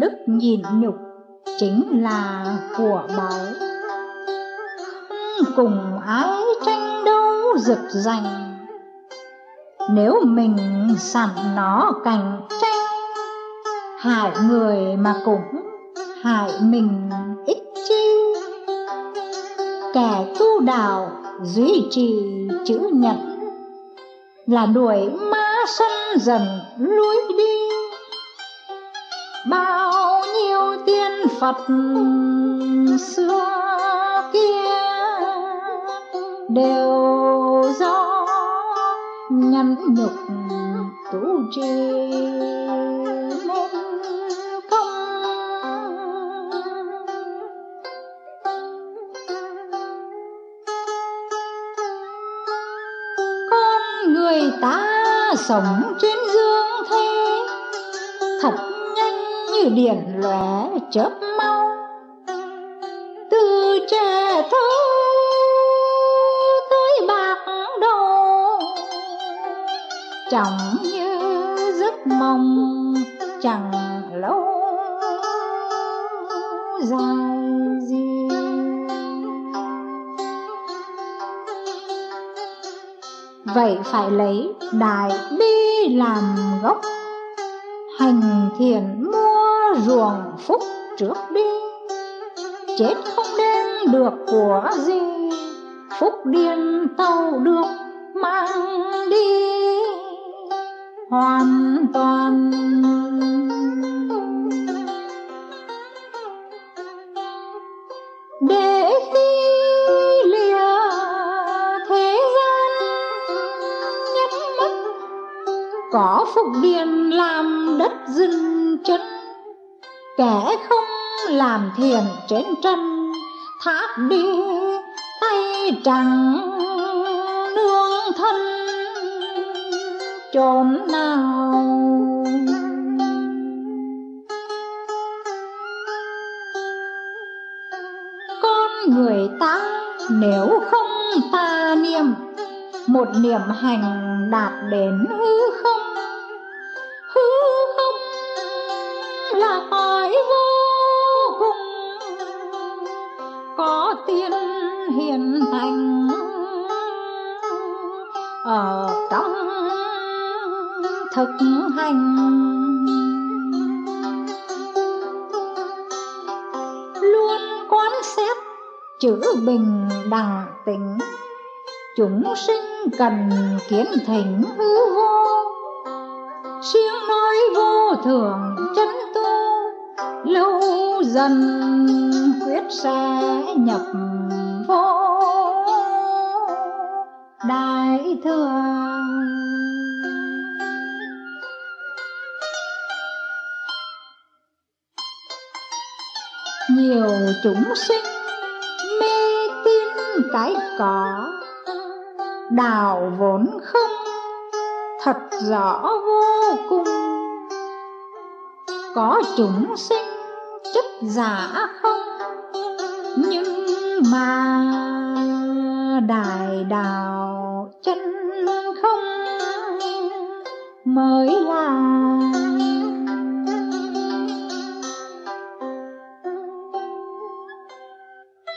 đức nhịn nhục chính là của báu. Cùng ái tranh đấu rực rành. Nếu mình sẵn nó cạnh tranh, hại người mà cũng hại mình ích chi. Kẻ tu đạo duy trì chữ nhật là đuổi ma sân dần lối đi. Phật xưa kia đều do nhẫn nhục tu trì nên công con người ta sống trên dương thế, thật nhanh như điện lóe chớp chẳng như giấc mộng, chẳng lâu dài gì. Vậy phải lấy đại bi làm gốc hành thiện mua ruộng phúc trước đi. Chết không đem được của gì, phúc điên tàu được mang đi hoàn toàn. Để khi lìa thế gian nhắm mắt, có phúc điền làm đất dừng chân. Kẻ không làm thiền trên trần thác đi tay trắng chốn nào. Con người ta nếu không tà niệm, một niệm hành đạt đến hư không? Hư không là cõi vô cùng, có tiên hiền thành. Ở thực hành. Luôn quán xét chữ bình đẳng tính chúng sinh cần kiến thỉnh hư vô. Siêng nói vô thường chân tu lâu dần quyết sẽ nhập vô. Đại thừa nhiều chúng sinh, mê tin cái có đào vốn không, thật rõ vô cùng. Có chúng sinh chất giả không, nhưng mà đại đạo chân không mới là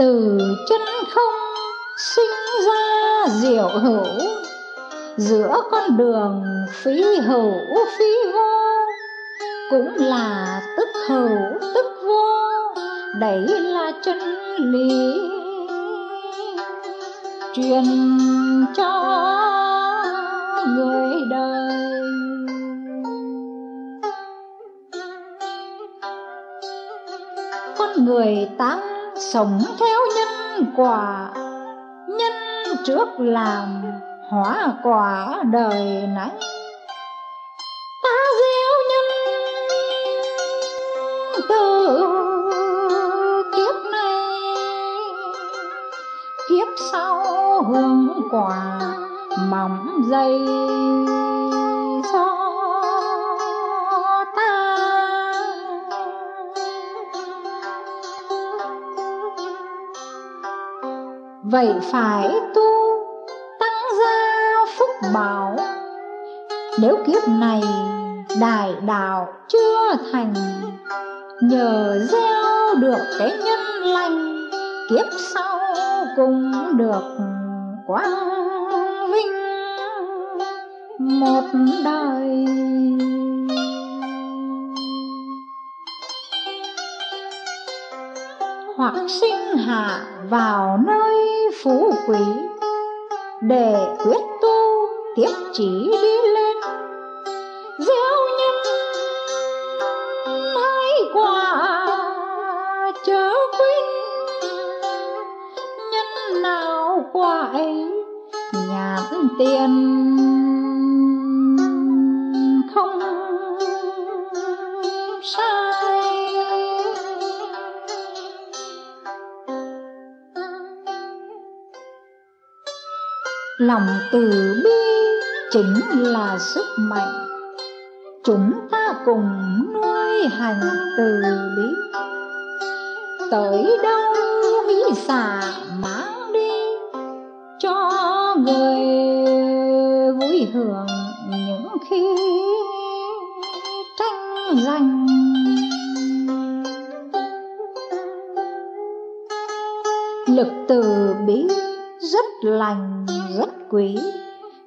từ chân không sinh ra diệu hữu, giữa con đường phí hữu phí vô, cũng là tức hữu tức vô, đấy là chân lý. Truyền cho người đời. Con người tám sống theo nhân quả, nhân trước làm, hóa quả đời này ta gieo nhân từ kiếp này, kiếp sau hương quả mỏng dây vậy phải tu tăng gia phúc bảo. Nếu kiếp này đại đạo chưa thành, nhờ gieo được cái nhân lành, kiếp sau cũng được quang vinh một đời. Hoặc sinh hạ vào nơi phú quý, để quyết tu tiếp chỉ đi lên. Gieo nhân hai quả chớ quên, nhân nào quả ấy nhãn tiền lòng từ bi chính là sức mạnh. Chúng ta cùng nuôi hành từ bi. Tới đâu vĩ xả mang đi cho người vui hưởng những khi tranh giành? Lực từ bi rất lành, rất quý,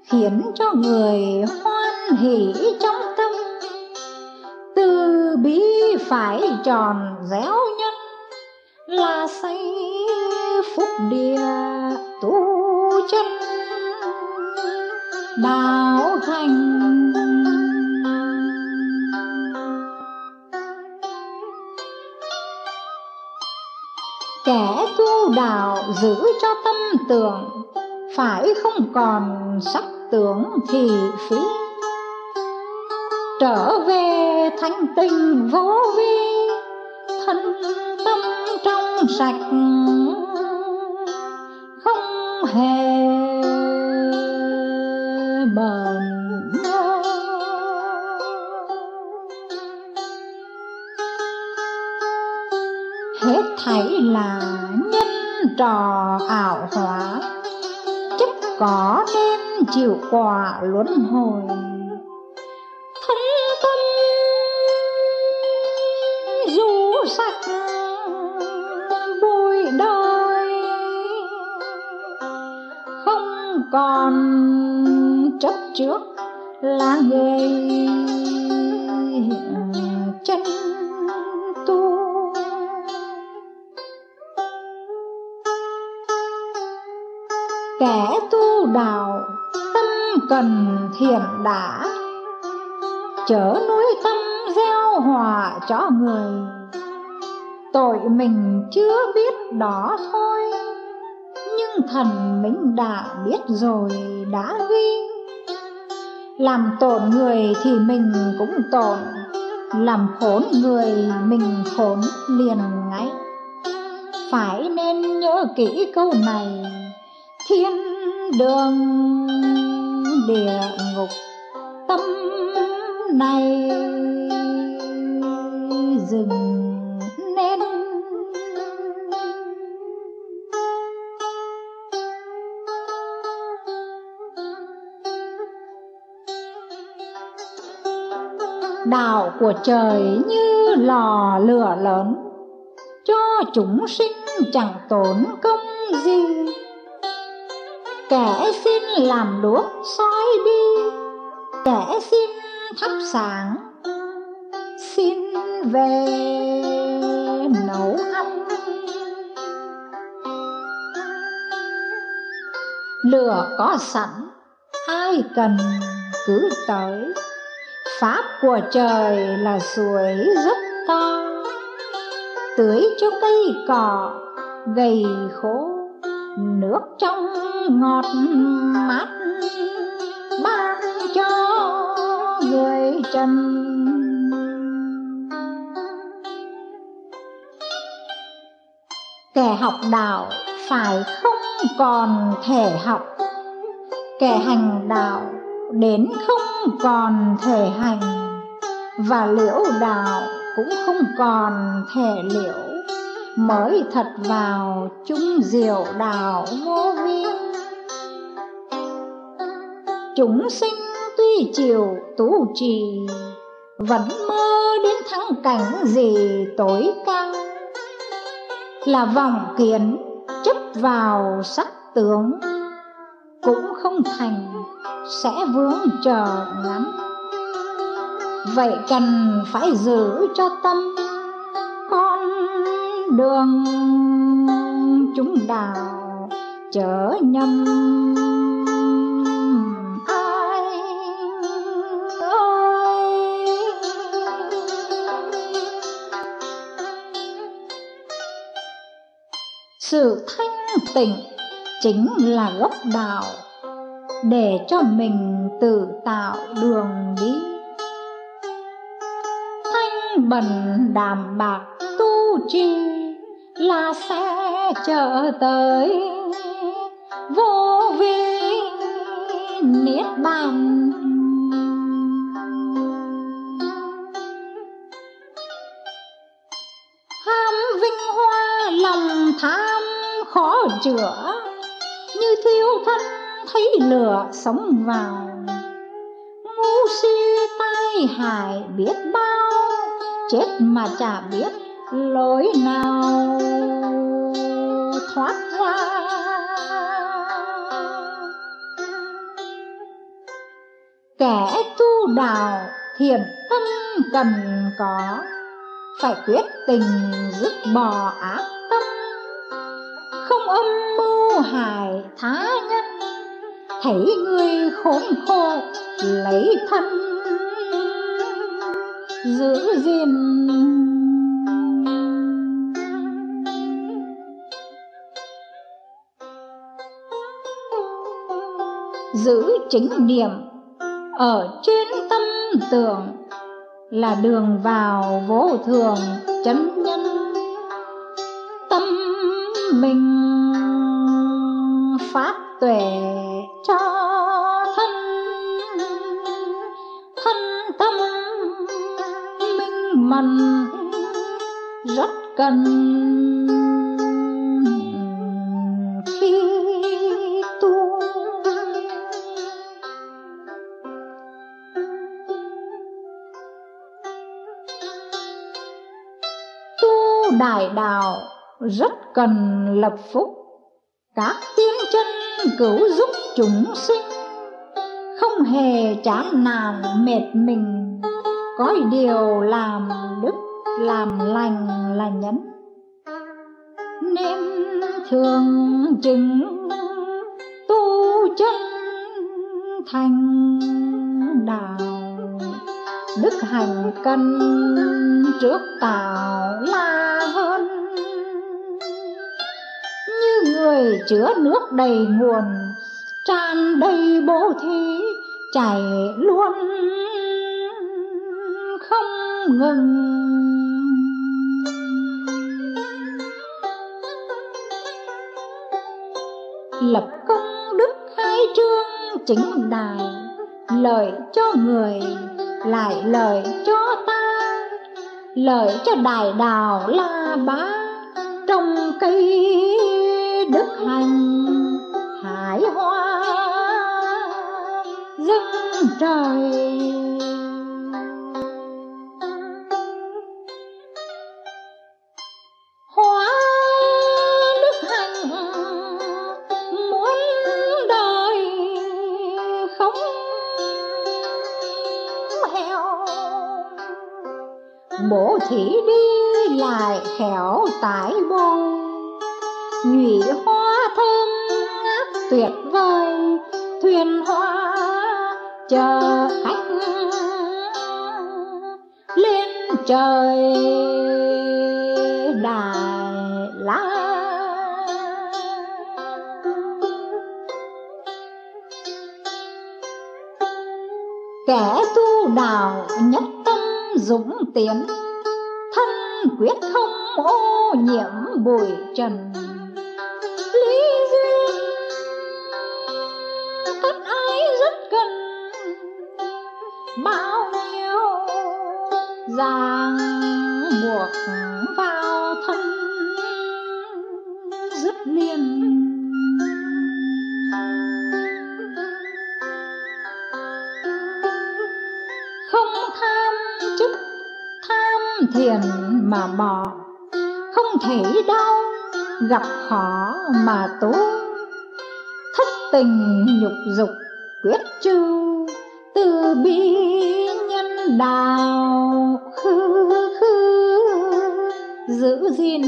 khiến cho người hoan hỷ trong tâm. Từ bi phải tròn réo nhân là xây phúc địa tu chân. Đạo thành kẻ tu đạo giữ cho tưởng, phải không còn sắc tưởng thì phí. Trở về thanh tình vô vi, thân tâm trong sạch, không hề bờn hết thảy là nhân trò chịu quả luân hồi. Thân tâm du sạch bụi đời, không còn chấp trước là người cần thiện đã, chớ nuôi tâm gieo hòa cho người. Tội mình chưa biết đó thôi, nhưng thần mình đã biết rồi, đã ghi. Làm tổn người thì mình cũng tổn, làm khốn người mình khốn liền ngay. Phải nên nhớ kỹ câu này, thiên đường địa ngục tâm này dừng nên. Đạo của trời như lò lửa lớn, cho chúng sinh chẳng tốn công gì kẻ xin làm đuốc soi đi, kẻ xin thắp sáng, xin về nấu ăn. Lửa có sẵn, ai cần cứ tới. Pháp của trời là suối rất to, tưới cho cây cỏ, gầy khô nước trong ngọt mát ban cho người trần. Kẻ học đạo phải không còn thể học. Kẻ hành đạo đến không còn thể hành. Và liễu đạo cũng không còn thể liễu mới thật vào chung diệu đạo vô vi. Chúng sinh tuy chịu tu trì, vẫn mơ đến thắng cảnh gì tối cao. Là vòng kiến chấp vào sắc tướng, cũng không thành sẽ vướng chờ ngắn. Vậy cần phải giữ cho tâm đường chúng đào chở nhầm ai ơi. Sự thanh tịnh chính là gốc đạo để cho mình tự tạo đường đi. Thanh bần đàm bạc tu trì là sẽ trở tới. Vô vi niết bàn. Ham vinh hoa lòng tham khó chữa. Như thiêu thân thấy lửa sống vào. Ngu si tai hại biết bao, chết mà chả biết lối nào thoát ra? Kẻ tu đạo thiền tâm cần có, phải quyết tình dứt bỏ ác tâm. Không âm mưu hại tha nhân, thấy người khốn khổ lấy thân. Giữ gìn giữ chính niệm. Ở trên tâm tưởng là đường vào vô thường chân nhân. Tâm mình phát tuệ cho thân. Thân tâm minh mẫn rất cần. Rất cần lập phúc. Các tiên chân cứu giúp chúng sinh, không hề chán nản mệt mình. Có điều làm đức, làm lành là nhẫn. Nên thường chứng tu chân thành đạo. Đức hành cân trước tạo la người chứa nước đầy nguồn, tràn đầy bố thí, chảy luôn không ngừng. Lập công đức khai trương chính đài, lợi cho người, lại lợi cho ta, lợi cho đài đào la bá. Trời hoa đức hạnh muốn đời không heo bổ thí đi lại khéo tái bôi nhụy hoa thơm ngát tuyệt vời, thuyền hoa chờ khách lên trời đài la kẻ tu đạo nhất tâm dũng tiến, thân quyết không ô nhiễm bụi trần. Thiền mà bỏ không thể đau, gặp khó mà tu. Thất tình nhục dục quyết trừ, từ bi nhân đạo khư khư giữ gìn.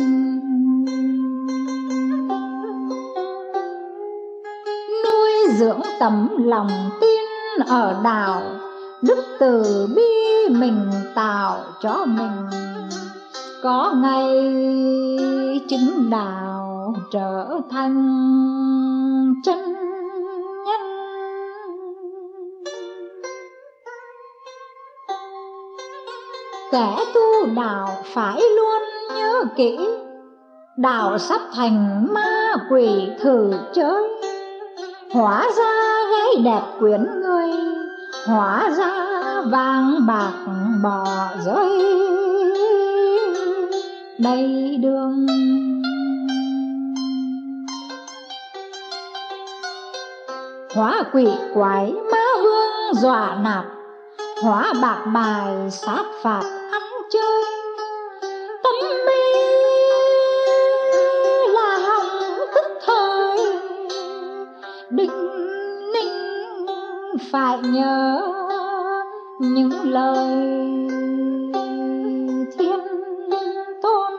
Nuôi dưỡng tấm lòng tin ở đạo đức từ bi mình tạo cho mình. Có ngày chứng đạo trở thành chân nhân. Kẻ tu đạo phải luôn nhớ kỹ, đạo sắp thành ma quỷ thử chơi, hóa ra gái đẹp quyến người hóa ra vàng bạc bỏ rơi. Đầy đường. Hóa quỷ quái ma vương dọa nạt. Hóa bạc bài sát phạt ăn chơi. Tâm mê là hỏng tức thời. Định phải nhớ những lời thiên tôn.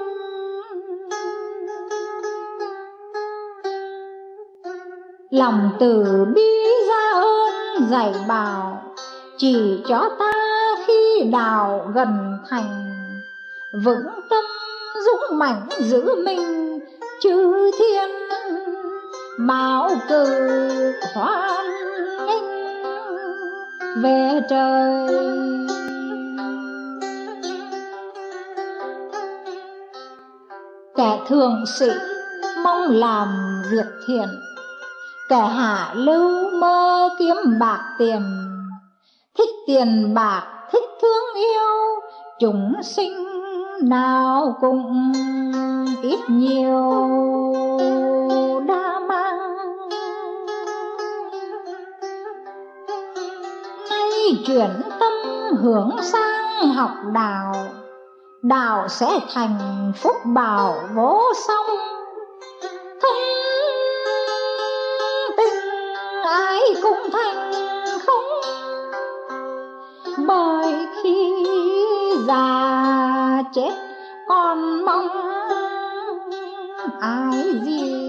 Lòng từ bi ra ơn dạy bảo, chỉ cho ta khi đào gần thành. Vững tâm dũng mãnh giữ mình, chư thiên bảo cử hoan về trời. Kẻ thường sĩ mong làm việc thiện. Kẻ hạ lưu mơ kiếm bạc tiền. Thích tiền bạc, thích thương yêu, chúng sinh nào cũng ít nhiều. Chuyển tâm hướng sang học đạo. Đạo sẽ thành phúc bảo vô song. Thân tình ai cũng thành không. Bởi khi già chết, còn mong ai gì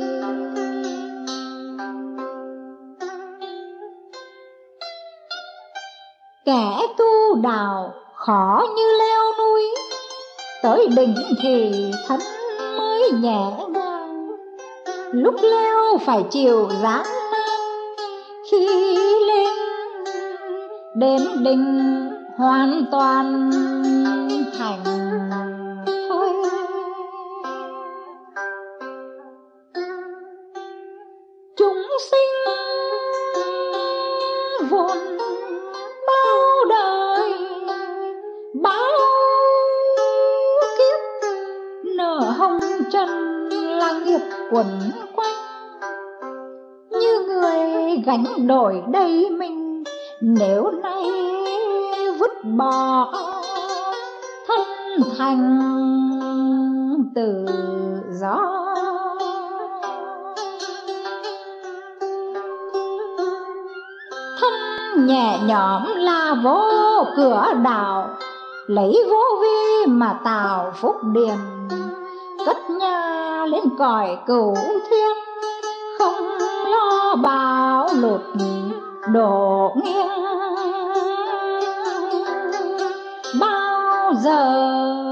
kẻ tu đào khó như leo núi, tới đỉnh thì thân mới nhẹ nhàng. Lúc leo phải chịu gian nan, khi lên đến đỉnh hoàn toàn. Quẩn quanh. Như người gánh đổi đầy mình, nếu nay vứt bỏ thân thành tự do. Thân nhẹ nhõm là vô cửa đạo, lấy vô vi mà tạo phúc điền. Cất nhà lên cõi cửu thiên. Không lo bão lụt đổ nghiêng. Bao giờ